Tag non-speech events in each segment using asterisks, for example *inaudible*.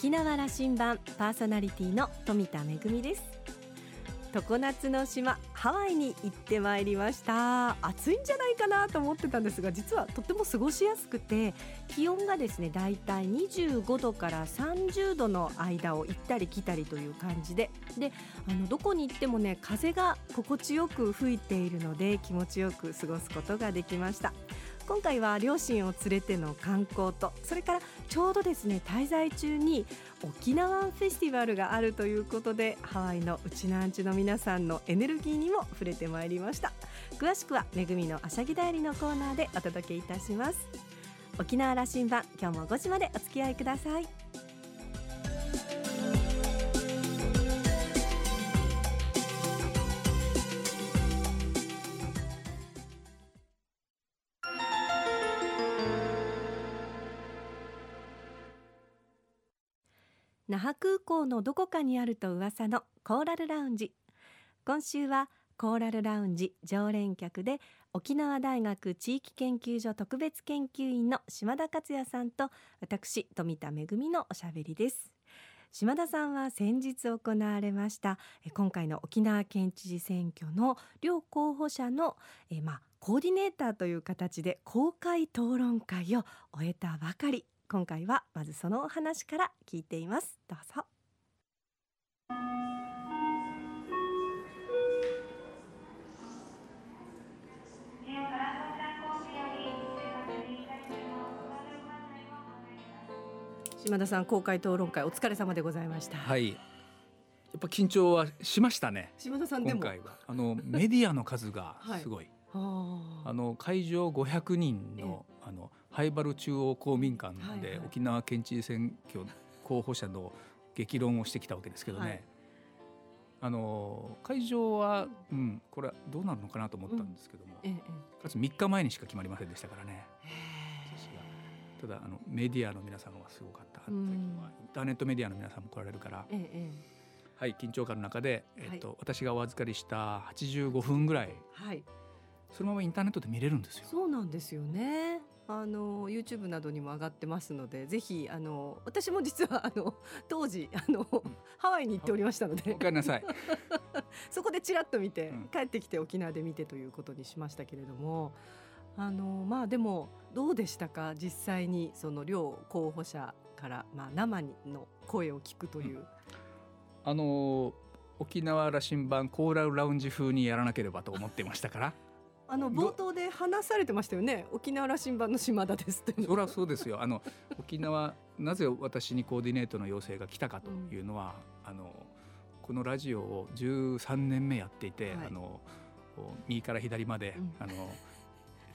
沖縄羅針盤パーソナリティの富田恵です。常夏の島ハワイに行ってまいりました。暑いんじゃないかなと思ってたんですが実はとっても過ごしやすくて気温がですねだいたい25度から30度の間を行ったり来たりという感じで。であのどこに行ってもね風が心地よく吹いているので気持ちよく過ごすことができました。今回は両親を連れての観光とそれからちょうどですね滞在中に沖縄フェスティバルがあるということでハワイのうちなんちの皆さんのエネルギーにも触れてまいりました。詳しくはめぐみのあしゃぎだよりのコーナーでお届けいたします。沖縄羅針盤今日も5時までお付き合いください那覇空港のどこかにあると噂のコーラルラウンジ。今週はコーラルラウンジ常連客で沖縄大学地域研究所特別研究員の島田克也さんと私富田恵のおしゃべりです。島田さんは先日行われました今回の沖縄県知事選挙の両候補者のえまあコーディネーターという形で公開討論会を終えたばかり。今回はまずそのお話から聞いています。どうぞ。島田さん公開討論会お疲れ様でございました。はい。やっぱ緊張はしましたね。島田さんでも。今回は。あのメディアの数がすごい、はあ。の会場500人のあの灰原中央公民館はいはい。で沖縄県知事選挙候補者の激論をしてきたわけですけどね、はい。あの会場は、うん、これはどうなるのかなと思ったんですけども、ええかつ3日前にしか決まりませんでしたからね。ただあのメディアの皆さんはすごかった、うん。インターネットメディアの皆さんも来られるから、えええはい、緊張感の中で、えっと私がお預かりした85分ぐらい。はい。そのままインターネットで見れるんですよ。そうなんですよね。あの YouTube などにも上がってますので、ぜひあの私も実はあの当時あの、ハワイに行っておりましたので。*laughs* そこでちらっと見て、うん帰ってきて沖縄で見てということにしましたけれども、あのまあでもどうでしたか？実際にその両候補者からまあ生にの声を聞くという。あの沖縄羅針盤コーラルラウンジ風にやらなければと思ってましたから。あのど冒頭で話されてましたよね。沖縄羅針盤の島田ですって。そりゃそうですよ。あの沖縄なぜ私にコーディネートの要請が来たかというのは、あのこのラジオを13年目やっていて、はいあの右から左まで、うんあのえっ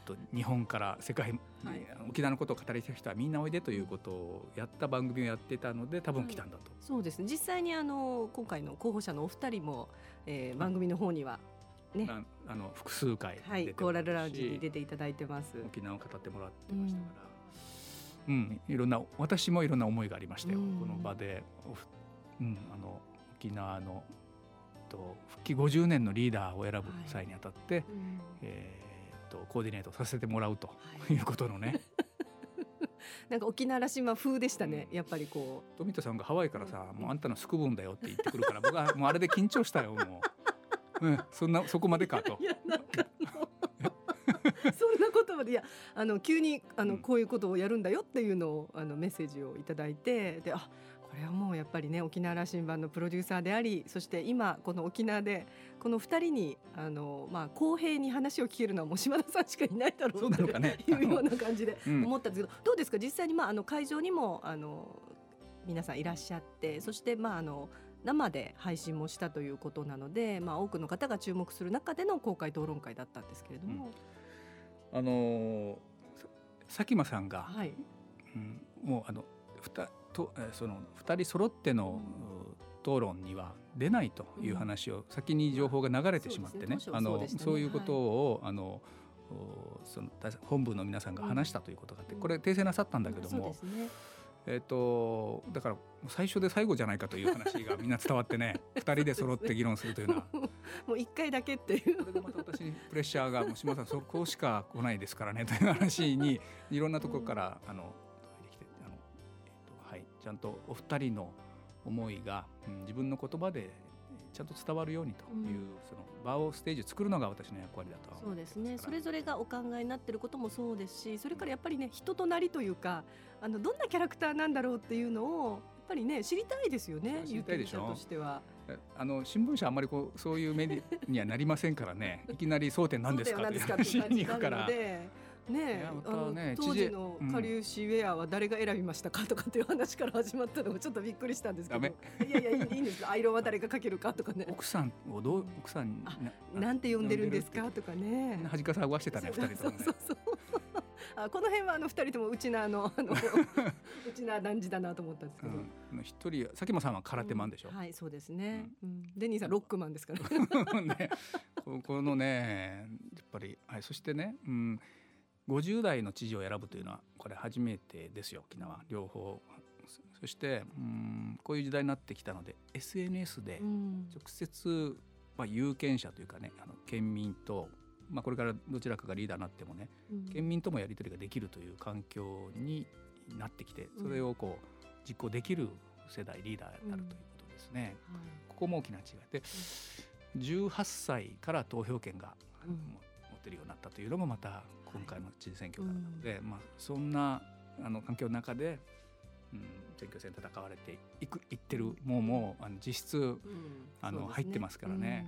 と日本から世界に、はい沖縄のことを語りたい人はみんなおいでということをやった番組をやってたので多分来たんだと。そうですね実際にあの今回の候補者のお二人も、えー番組の方にはね、ああの複数回はい、コーラルラウンしジに出ていただいてます。沖縄を語ってもらってましたから、うんいろんな私もいろんな思いがありましたよ、うん。この場で、うん、あの沖縄のと復帰50年のリーダーを選ぶ際にあたって、うん。えーとコーディネートさせてもらうとはい。いうことのね。*laughs* なんか沖縄らしま風でしたね。やっぱりこ富田さんがハワイからさ「もうあんたのスクブンだよ」って言ってくるから僕はもうあれで緊張したよもう、うん、そんなそこまでかとう。い。やなんか *laughs* そんなことまでいやあの急にあのうんこういうことをやるんだよっていうのをあのメッセージをいただいてであこれはもうやっぱりね沖縄羅針盤のプロデューサーでありそして今この沖縄でこの二人にあのまあ公平に話を聞けるのはもう島田さんしかいないだろそううなのかねというような感じで *laughs* うん思ったんですけど、どうですか？実際にまああの会場にもあの皆さんいらっしゃってそしてまああの生で配信もしたということなので、まあ、多くの方が注目する中での公開討論会だったんですけれども、あのーさ佐喜眞さんが、はい、うん、もうあのふたとえーその2人揃っての、う討論には出ないという話を先に情報が流れてしまってね,、そうですね。当初はあのそういうことを、あのおそのた本部の皆さんが話したということがあって、うん。これ訂正なさったんだけどもそうで、すねえっ、とだから最初で最後じゃないかという話がみんな伝わってね *laughs* 2人で揃って議論するというのは。*laughs* もう一回だけっていう。これでまた私にプレッシャーが「もう島田さん。そこしか来ないですからね」という話にいろんなところからあの届いてきてあの、えっとはい、ちゃんとお二人の思いが、うん、自分の言葉でちゃんと伝わるようにという、うん、その場をステージ作るのが私の役割だと。そうですね。それぞれがお考えになっていることもそうですしそれからやっぱりね人となりというかあのどんなキャラクターなんだろうっていうのをやっぱりね知りたいですよね知りたいでしょ？としては。あの新聞社あんまりこうそういうメディアにはなりませんからね。いきなり争点なんですかって話に行くから。ねあのね当時のかりゆしウェアは誰が選びましたかとかっていう話から始まったのがちょっとびっくりしたんですけど。いやいやいいんですアイロンは誰がかけるかとかね。奥さんをどう奥さんなんて呼んでるんですか？とかね。恥か？さわしてたね二人ともね。そうそうあこの辺はあの二人ともうちなのあの *laughs* うちな男児だなと思ったんですけど。一、うん、人佐喜眞さんは空手マンでしょ、うん、はいそうですね、うん、デニーさんロックマンですから。*laughs* ね。ここのねやっぱりはいそしてねうん50代の知事を選ぶというのはこれ初めてですよ沖縄両方。そしてうんこういう時代になってきたので SNS で直接、まあ、有権者というかねあの県民と、まあ、これからどちらかがリーダーになってもね、県民ともやり取りができるという環境になってきてそれをこう実行できる世代リーダーになるということですね。ここも大きな違いで18歳から投票権が持ってるようになったというのもまた今回の知事選挙なので、まあ、そんなあの環境の中で、うん、選挙戦戦われていくいってるもうもうあの実質、あの、ね、入ってますからね。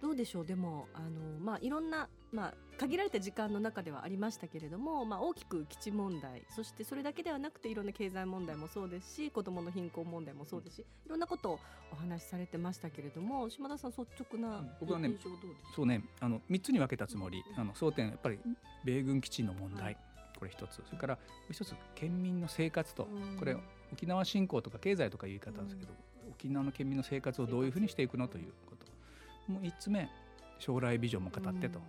どうでしょう？でもあの、まあ、いろんな、まあ、限られた時間の中ではありましたけれども、まあ、大きく基地問題そしてそれだけではなくていろんな経済問題もそうですし子どもの貧困問題もそうですしいろんなことをお話しされてましたけれども島田さん率直な印象どうですか、ね、そうねあの3つに分けたつもり。あの争点やっぱり米軍基地の問題、はい、これ一つ。それからもう一つ県民の生活とこれ沖縄振興とか経済とかいう言い方ですけど沖縄の県民の生活をどういうふうにしていくのということ。もう3つ目将来ビジョンも語ってと、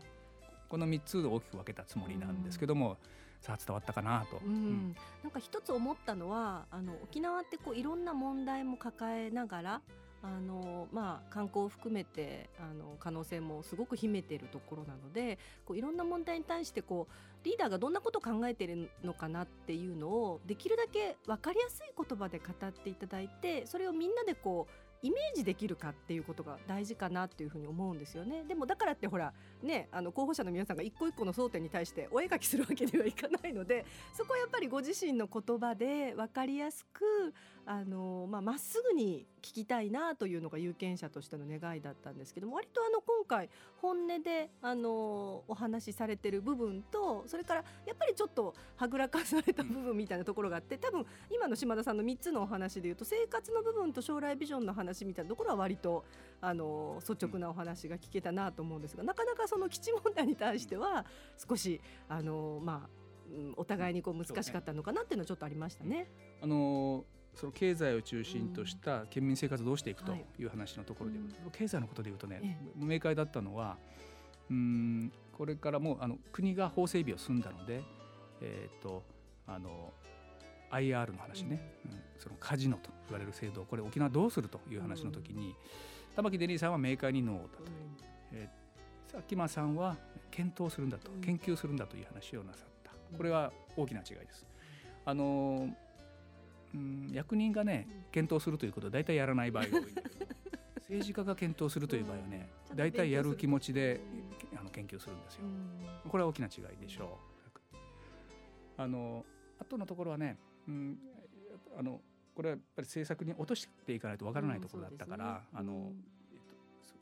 この3つを大きく分けたつもりなんですけども、さあ伝わったかなと、うん、なんか一つ思ったのはあの沖縄ってこういろんな問題も抱えながらあのまあ、観光を含めてあの可能性もすごく秘めているところなのでこういろんな問題に対してこうリーダーがどんなことを考えているのかなっていうのをできるだけ分かりやすい言葉で語っていただいてそれをみんなでこうイメージできるかっていうことが大事かなっていうふうに思うんですよね。でもだからってほらねあの候補者の皆さんが一個一個の争点に対してお絵描きするわけにはいかないのでそこはやっぱりご自身の言葉で分かりやすくあのまあ、っすぐに聞きたいなというのが有権者としての願いだったんですけども割とあの今回本音であのお話しされてる部分とそれからやっぱりちょっとはぐらかされた部分みたいなところがあって多分今の島田さんの3つのお話でいうと生活の部分と将来ビジョンの話みたいなところは割とあの率直なお話が聞けたなと思うんですがなかなかその基地問題に対しては少しあのまあお互いにこう難しかったのかなっていうのはちょっとありましたね。あのその経済を中心とした県民生活をどうしていくとい。う話のところで、経済のことでいうとね、明快だったのはうんこれからもうあの国が法整備を済んだので、えーと、あの IR の話ね、うん、そのカジノと言われる制度これ沖縄どうするという話の時に、玉城デニーさんは明快にノーだと、えー、佐喜眞さんは検討するんだと、研究するんだという話をなさった。これは大きな違いです。あのうん役人がね検討するということは大体やらない場合が多い。政治家が検討するという場合はね大体やる気持ちであの研究するんですよ。これは大きな違いでしょう。あの後のところはね、うん、あのこれはやっぱり政策に落としていかないとわからないところだったから、うん。ね、あの、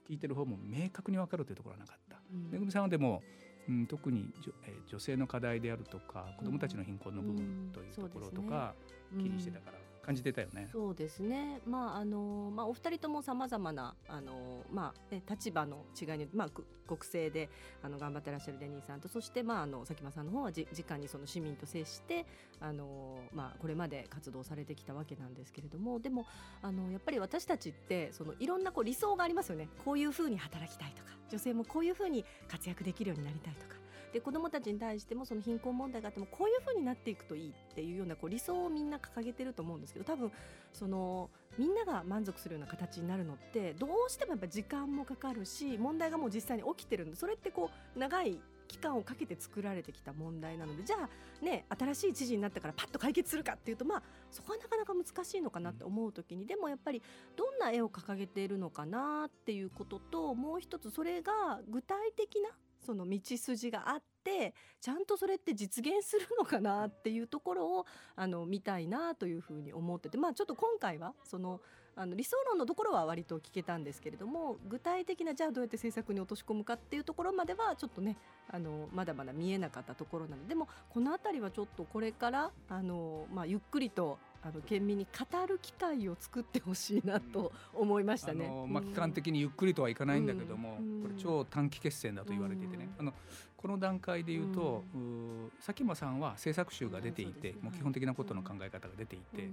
聞いてる方も明確に分かるというところはなかった。めぐみさんはでもうん、特に女,、えー、女性の課題であるとか子どもたちの貧困の部分というところとか、気にしてたから感じてたよね。そうですね。まああのまあお二人ともさまざまなあのまあ、ね、立場の違いにまあ国政であの頑張ってらっしゃるデニーさんとそしてまああの佐喜眞さんの方はじ直にその市民と接してあのまあこれまで活動されてきたわけなんですけれどもでもあのやっぱり私たちってそのいろんなこう理想がありますよね。こういうふうに働きたいとか女性もこういうふうに活躍できるようになりたいとか。で子どもたちに対してもその貧困問題があってもこういうふうになっていくといいっていうようなこう理想をみんな掲げてると思うんですけど多分そのみんなが満足するような形になるのってどうしてもやっぱ時間もかかるし問題がもう実際に起きてるんでそれってこう長い期間をかけて作られてきた問題なのでじゃあね新しい知事になったからパッと解決するかっていうとまあそこはなかなか難しいのかなって思う時にでもやっぱりどんな絵を掲げているのかなっていうことともう一つそれが具体的なその道筋があってちゃんとそれって実現するのかなっていうところをあの見たいなというふうに思っててまあちょっと今回はそのあの理想論のところは割と聞けたんですけれども具体的なじゃあどうやって政策に落とし込むかっていうところまではちょっとねあのまだまだ見えなかったところなのででもこの辺りはちょっとこれからあの、まあ、ゆっくりとあの県民に語る機会を作ってほしいなと思いましたね。まあ、期間的にゆっくりとはいかないんだけども、うん、これ超短期決戦だと言われていてね、うん、あのこの段階で言うと、うん、佐喜眞さんは政策集が出ていて、もう基本的なことの考え方が出ていて、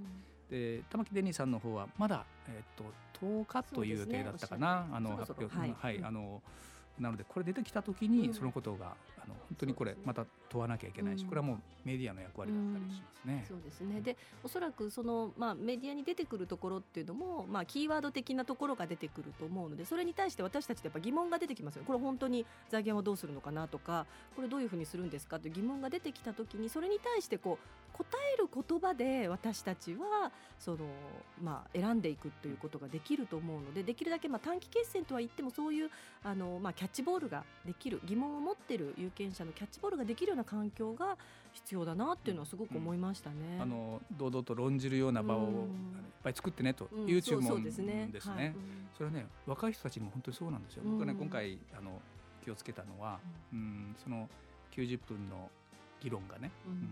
で玉城デニーさんの方はまだ、えー、と10日という予定だったかな、あの発表はい、はい、あのなのでこれ出てきた時にそのことが、あの本当にこれまた問わなきゃいけないし、これはもうメディアの役割だったりしますね。そうですね。でおそらくその、まあ、メディアに出てくるところっていうのも、まあ、キーワード的なところが出てくると思うのでそれに対して私たちってやっぱ疑問が出てきますよこれ本当に財源はどうするのかなとかこれどういうふうにするんですかという疑問が出てきた時にそれに対してこう答える言葉で私たちはその、まあ、選んでいくということができると思うのでできるだけまあ短期決戦とは言ってもそういうあの、まあ、キャッチボールができる疑問を持っている有権者のキャッチボールができるような環境が必要だなっていうのはすごく思いましたね。うん、あの堂々と論じるような場をいっぱい作ってねという注文ですね。それはね若い人たちにも本当にそうなんですよ。僕はね今回あの気をつけたのは、うん、その90分の議論がね、うん。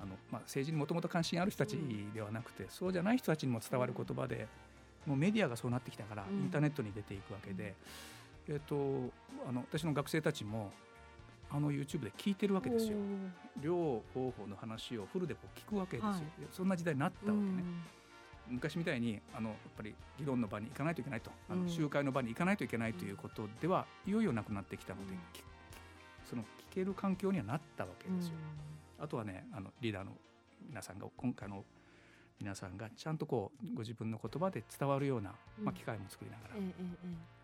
あのまあ、政治にもともと関心ある人たちではなくて、そうじゃない人たちにも伝わる言葉で、もうメディアがそうなってきたから、インターネットに出ていくわけで、えー、とあの私の学生たちもあの YouTube で聞いてるわけですよ。両方法の話をフルでこう聞くわけですよ、はい、そんな時代になったわけね。昔みたいにあのやっぱり議論の場に行かないといけないと、あの集会の場に行かないといけないということでは、いよいよなくなってきたので、その聞ける環境にはなったわけですよ。あとはねあのリーダーの皆さんが今回の皆さんがちゃんとこうご自分の言葉で伝わるような、まあ、機会も作りながら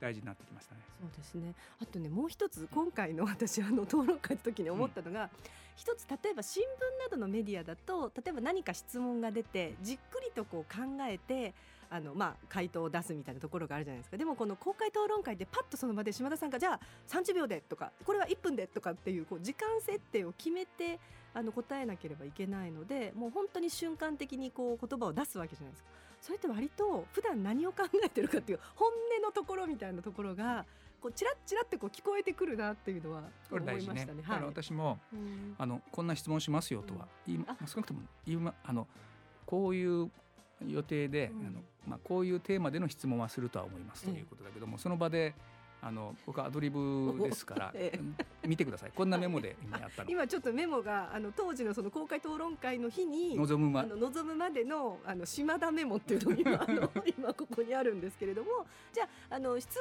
大事になってきましたね。そうですね。あとねもう一つ今回の私あの討論会の時に思ったのが、うん、一つ例えば新聞などのメディアだと例えば何か質問が出てじっくりとこう考えてあのまあ回答を出すみたいなところがあるじゃないですか。でもこの公開討論会でパッとその場で島田さんがじゃあ30秒でとかこれは1分でとかっていうこう時間設定を決めてあの答えなければいけないのでもう本当に瞬間的にこう言葉を出すわけじゃないですか。それって割と普段何を考えてるかっていう本音のところみたいなところがこうチラッチラってこう聞こえてくるなっていうのは思いましたね。ねはい、私も、うん、あのこんな質問しますよとは、うん、少なくとも今あのこういう予定で、うん、あのまあ、こういうテーマでの質問はするとは思いますということだけども、その場であの僕はアドリブですから、ええ、見てください。こんなメモで今やったの。今ちょっとメモがあの当時のその公開討論会の日に望むまあの望むまでのあの島田メモっていうのが今 *laughs* あの今ここにあるんですけれども。じゃああの質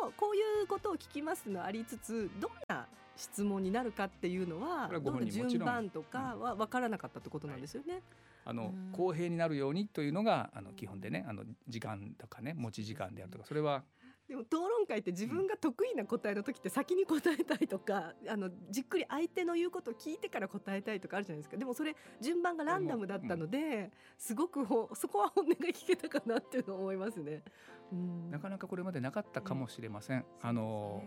問のこういうことを聞きますのありつつどんな質問になるかっていうのは順番とかは分からなかったってことなんですよね。はい。あの公平になるようにというのがあの基本でねあの時間とかね持ち時間であるとかそれはでも討論会って自分が得意な答えの時って先に答えたいとか、あのじっくり相手の言うことを聞いてから答えたいとかあるじゃないですか。でもそれ順番がランダムだったので、すごく *laughs* そこは本音が聞けたかなっていうのを思いますね。なかなかこれまでなかったかもしれません。あの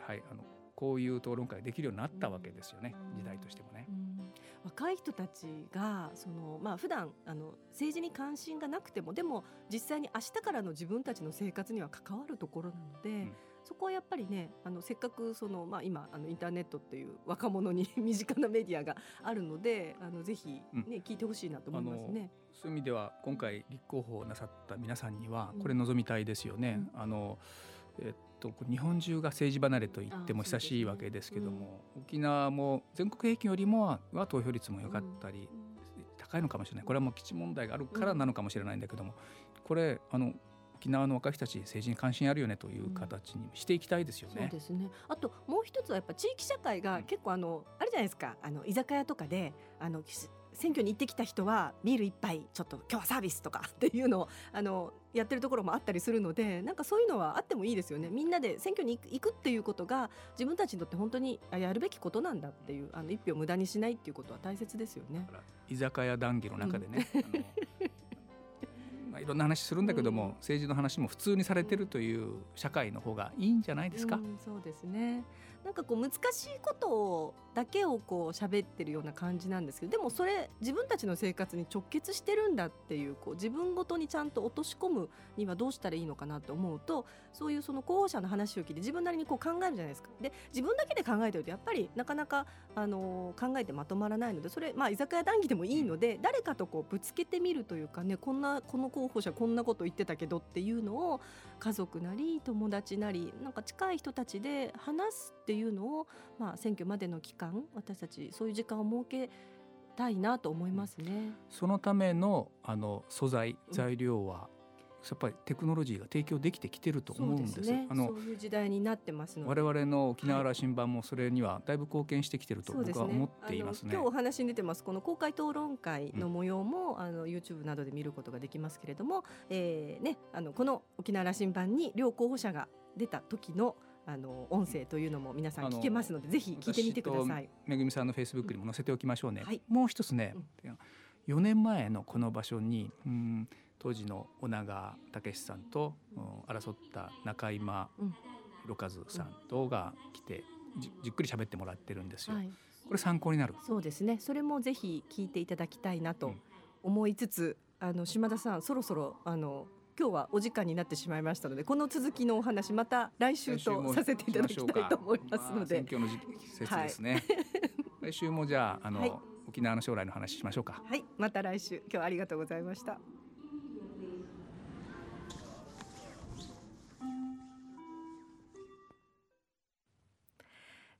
はいあのこういう討論会できるようになったわけですよね、時代としてもね。若い人たちがその、まあ普段あの政治に関心がなくてもでも実際に明日からの自分たちの生活には関わるところなので、うん、そこはやっぱりねあのせっかくその、まあ、今あのインターネットっていう若者に *laughs* 身近なメディアがあるのであのぜひね、うん、聞いてほしいなと思いますね。そういう意味では今回立候補なさった皆さんにはこれ望みたいですよね。うん、あのえっと、日本中が政治離れと言っても久しいわけですけども、ねうん、沖縄も全国平均よりもは投票率も良かったり、高いのかもしれない。これはもう基地問題があるからなのかもしれないんだけどもこれあの昨沖縄の若い人たち政治に関心あるよねという形にしていきたいですよね。そうですね。あともう一つはやっぱ地域社会が結構あの、あるじゃないですか。あの居酒屋とかであの選挙に行ってきた人はビール一杯ちょっと今日はサービスとかっていうのをあのやってるところもあったりするのでなんかそういうのはあってもいいですよねみんなで選挙に行くっていうことが自分たちにとって本当にやるべきことなんだっていうあの一票無駄にしないっていうことは大切ですよね。居酒屋談義の中でね、うん、まあ、いろんな話するんだけども、うん、政治の話も普通にされてるという社会の方がいいんじゃないですか？うん、そうですねなんかこう難しいことをだけをこう喋ってるような感じなんですけどでもそれ自分たちの生活に直結してるんだっていうこう自分ごとにちゃんと落とし込むにはどうしたらいいのかなと思うとそういうその候補者の話を聞いて自分なりにこう考えるじゃないですか。で自分だけで考えてるとやっぱりなかなか、あのー、考えてまとまらないのでそれ、まあ、居酒屋談義でもいいので誰かとこうぶつけてみるというかねこんなこの候補者こんなこと言ってたけどっていうのを家族なり友達なりなんか近い人たちで話すっていうのを、まあ、選挙までの期間私たちそういう時間を設けたいなと思いますね。そのためのあの素材材料は、やっぱりテクノロジーが提供できてきてると思うんです。ね、あのそういう時代になってますので、我々の沖縄羅針盤もそれにはだいぶ貢献してきてると僕は思っていますね。すね今日お話に出てますこの公開討論会の模様も、うん、あの YouTube などで見ることができますけれども、えー、ねあのこの沖縄羅針盤に両候補者が出た時のあの音声というのも皆さん聞けますのでぜひ聞いてみてください。めぐみさんのフェイスブックにも載せておきましょうね。はい、もう一つね、うん、4年前のこの場所に、うん、当時の尾長武さんと、うん、争った中今弘和さんとが来てじじっくり喋ってもらってるんですよ。はい、これ参考になる。そうですね。それもぜひ聞いていただきたいなと思いつつ、あの島田さんそろそろあの今日はお時間になってしまいましたのでこの続きのお話また来週とさせていただきたいと思いますので、選挙の季節ですね、はい、*laughs* 来週もじゃああの、はい、沖縄の将来の話しましょうか。はい。また来週。今日はありがとうございました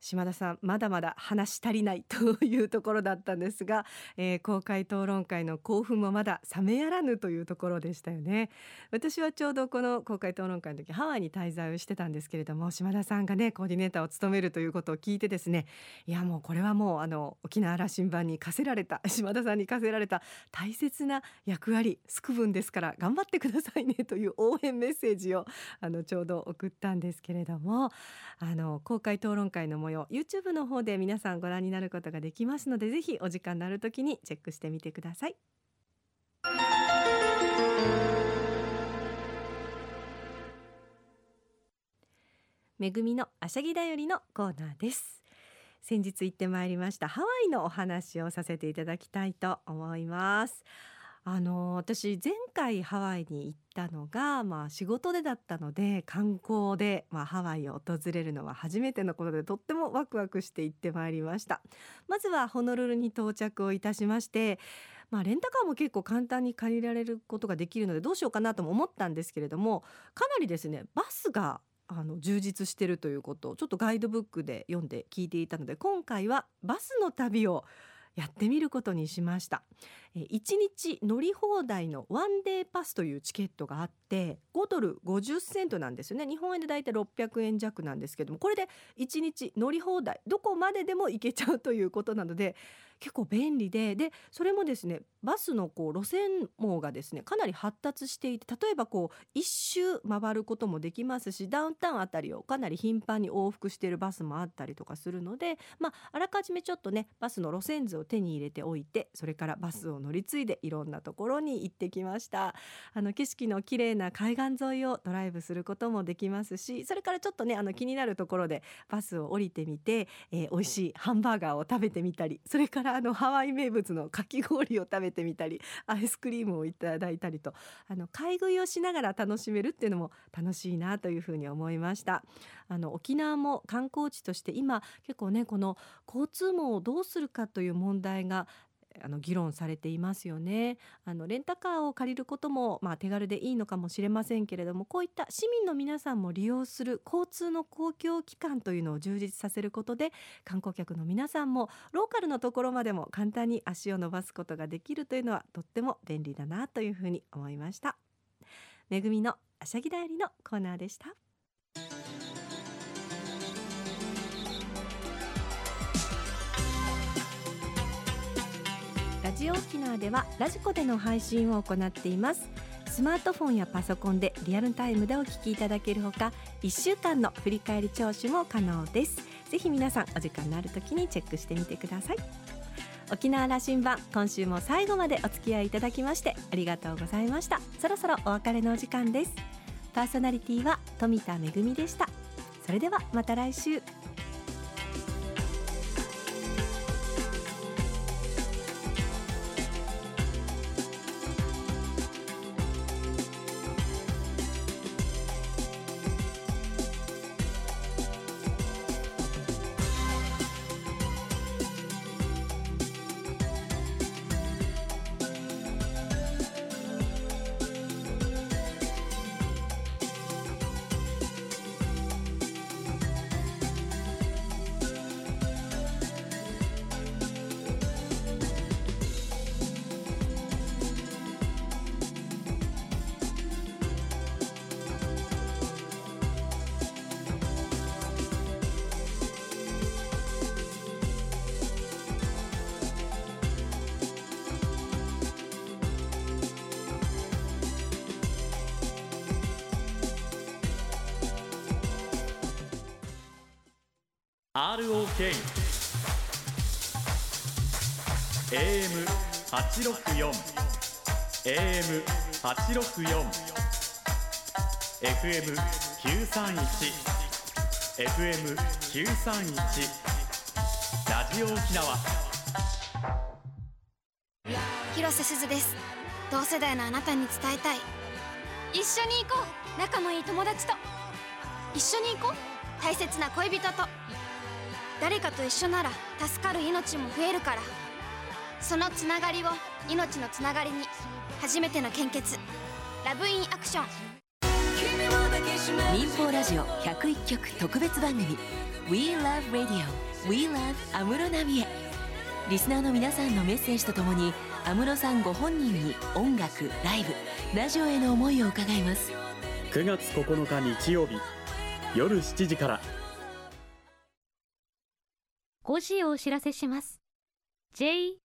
島田さんまだまだ話し足りないというところだったんですが、えー、公開討論会の興奮もまだ冷めやらぬというところでしたよね。私はちょうどこの公開討論会の時ハワイに滞在をしてたんですけれども島田さんがねコーディネーターを務めるということを聞いてですねいやもうこれはもうあの沖縄羅針盤に課せられた *laughs* 島田さんに課せられた大切な役割すく分ですから頑張ってくださいねという応援メッセージをあのちょうど送ったんですけれどもあの公開討論会の模様様 YouTube の方で皆さんご覧になることができますのでぜひお時間のある時にチェックしてみてください。めぐみのあしゃぎだよりのコーナーです。先日行ってまいりましたハワイのお話をさせていただきたいと思います。あの私前回ハワイに行ったのが、まあ、仕事でだったので観光で、まあ、ハワイを訪れるのは初めてのことでとってもワクワクして行ってまいりました。まずはホノルルに到着をいたしましてまあ、レンタカーも結構簡単に借りられることができるのでどうしようかなとも思ったんですけれどもかなりですねバスがあの充実してるということをちょっとガイドブックで読んで聞いていたので今回はバスの旅をやってみることにしました。1日乗り放題のワンデーパスというチケットがあって5ドル50セントなんですよね。日本円でだいたい600円弱なんですけどもこれで1日乗り放題どこまででも行けちゃうということなので結構便利ででそれもですねバスのこう路線網がですねかなり発達していて例えばこう一周回ることもできますしダウンタウンあたりをかなり頻繁に往復しているバスもあったりとかするので、まあ、あらかじめちょっとねバスの路線図を手に入れておいてそれからバスを乗り継いでいろんなところに行ってきました。あの景色の綺麗な海岸沿いをドライブすることもできますしそれからちょっとねあの気になるところでバスを降りてみて、えー、美味しいハンバーガーを食べてみたりそれからからあのハワイ名物のかき氷を食べてみたりアイスクリームをいただいたりとあの買い食いをしながら楽しめるっていうのも楽しいなというふうに思いました。あの沖縄も観光地として今結構ねこの交通網をどうするかという問題があの議論されていますよねあのレンタカーを借りることも、まあ、手軽でいいのかもしれませんけれどもこういった市民の皆さんも利用する交通の公共機関というのを充実させることで観光客の皆さんもローカルのところまでも簡単に足を伸ばすことができるというのはとっても便利だなというふうに思いました。めぐみのあしゃぎだよりのコーナーでしたジオ沖縄ではラジコでの配信を行っています。スマートフォンやパソコンでリアルタイムでお聞きいただけるほか1週間の振り返り聴取も可能です。ぜひ皆さんお時間のある時にチェックしてみてください。沖縄羅針盤今週も最後までお付き合いいただきましてありがとうございました。そろそろお別れのお時間です。パーソナリティは富田恵でした。それではまた来週。ROK AM 八六四 AM 八六四 FM 九三一 FM 九三一ラジオ沖縄。広瀬すずです。同世代のあなたに伝えたい。一緒に行こう。仲のいい友達と。一緒に行こう。大切な恋人と誰かと一緒なら助かる命も増えるから。そのつながりを命のつながりに初めての献血。ラブインアクション。民放ラジオ101曲特別番組。We Love Radio We Love 安室奈美恵。リスナーの皆さんのメッセージとともに安室さんご本人に音楽ライブラジオへの思いを伺います。9月9日日曜日夜7時から5時をお知らせします。JOXR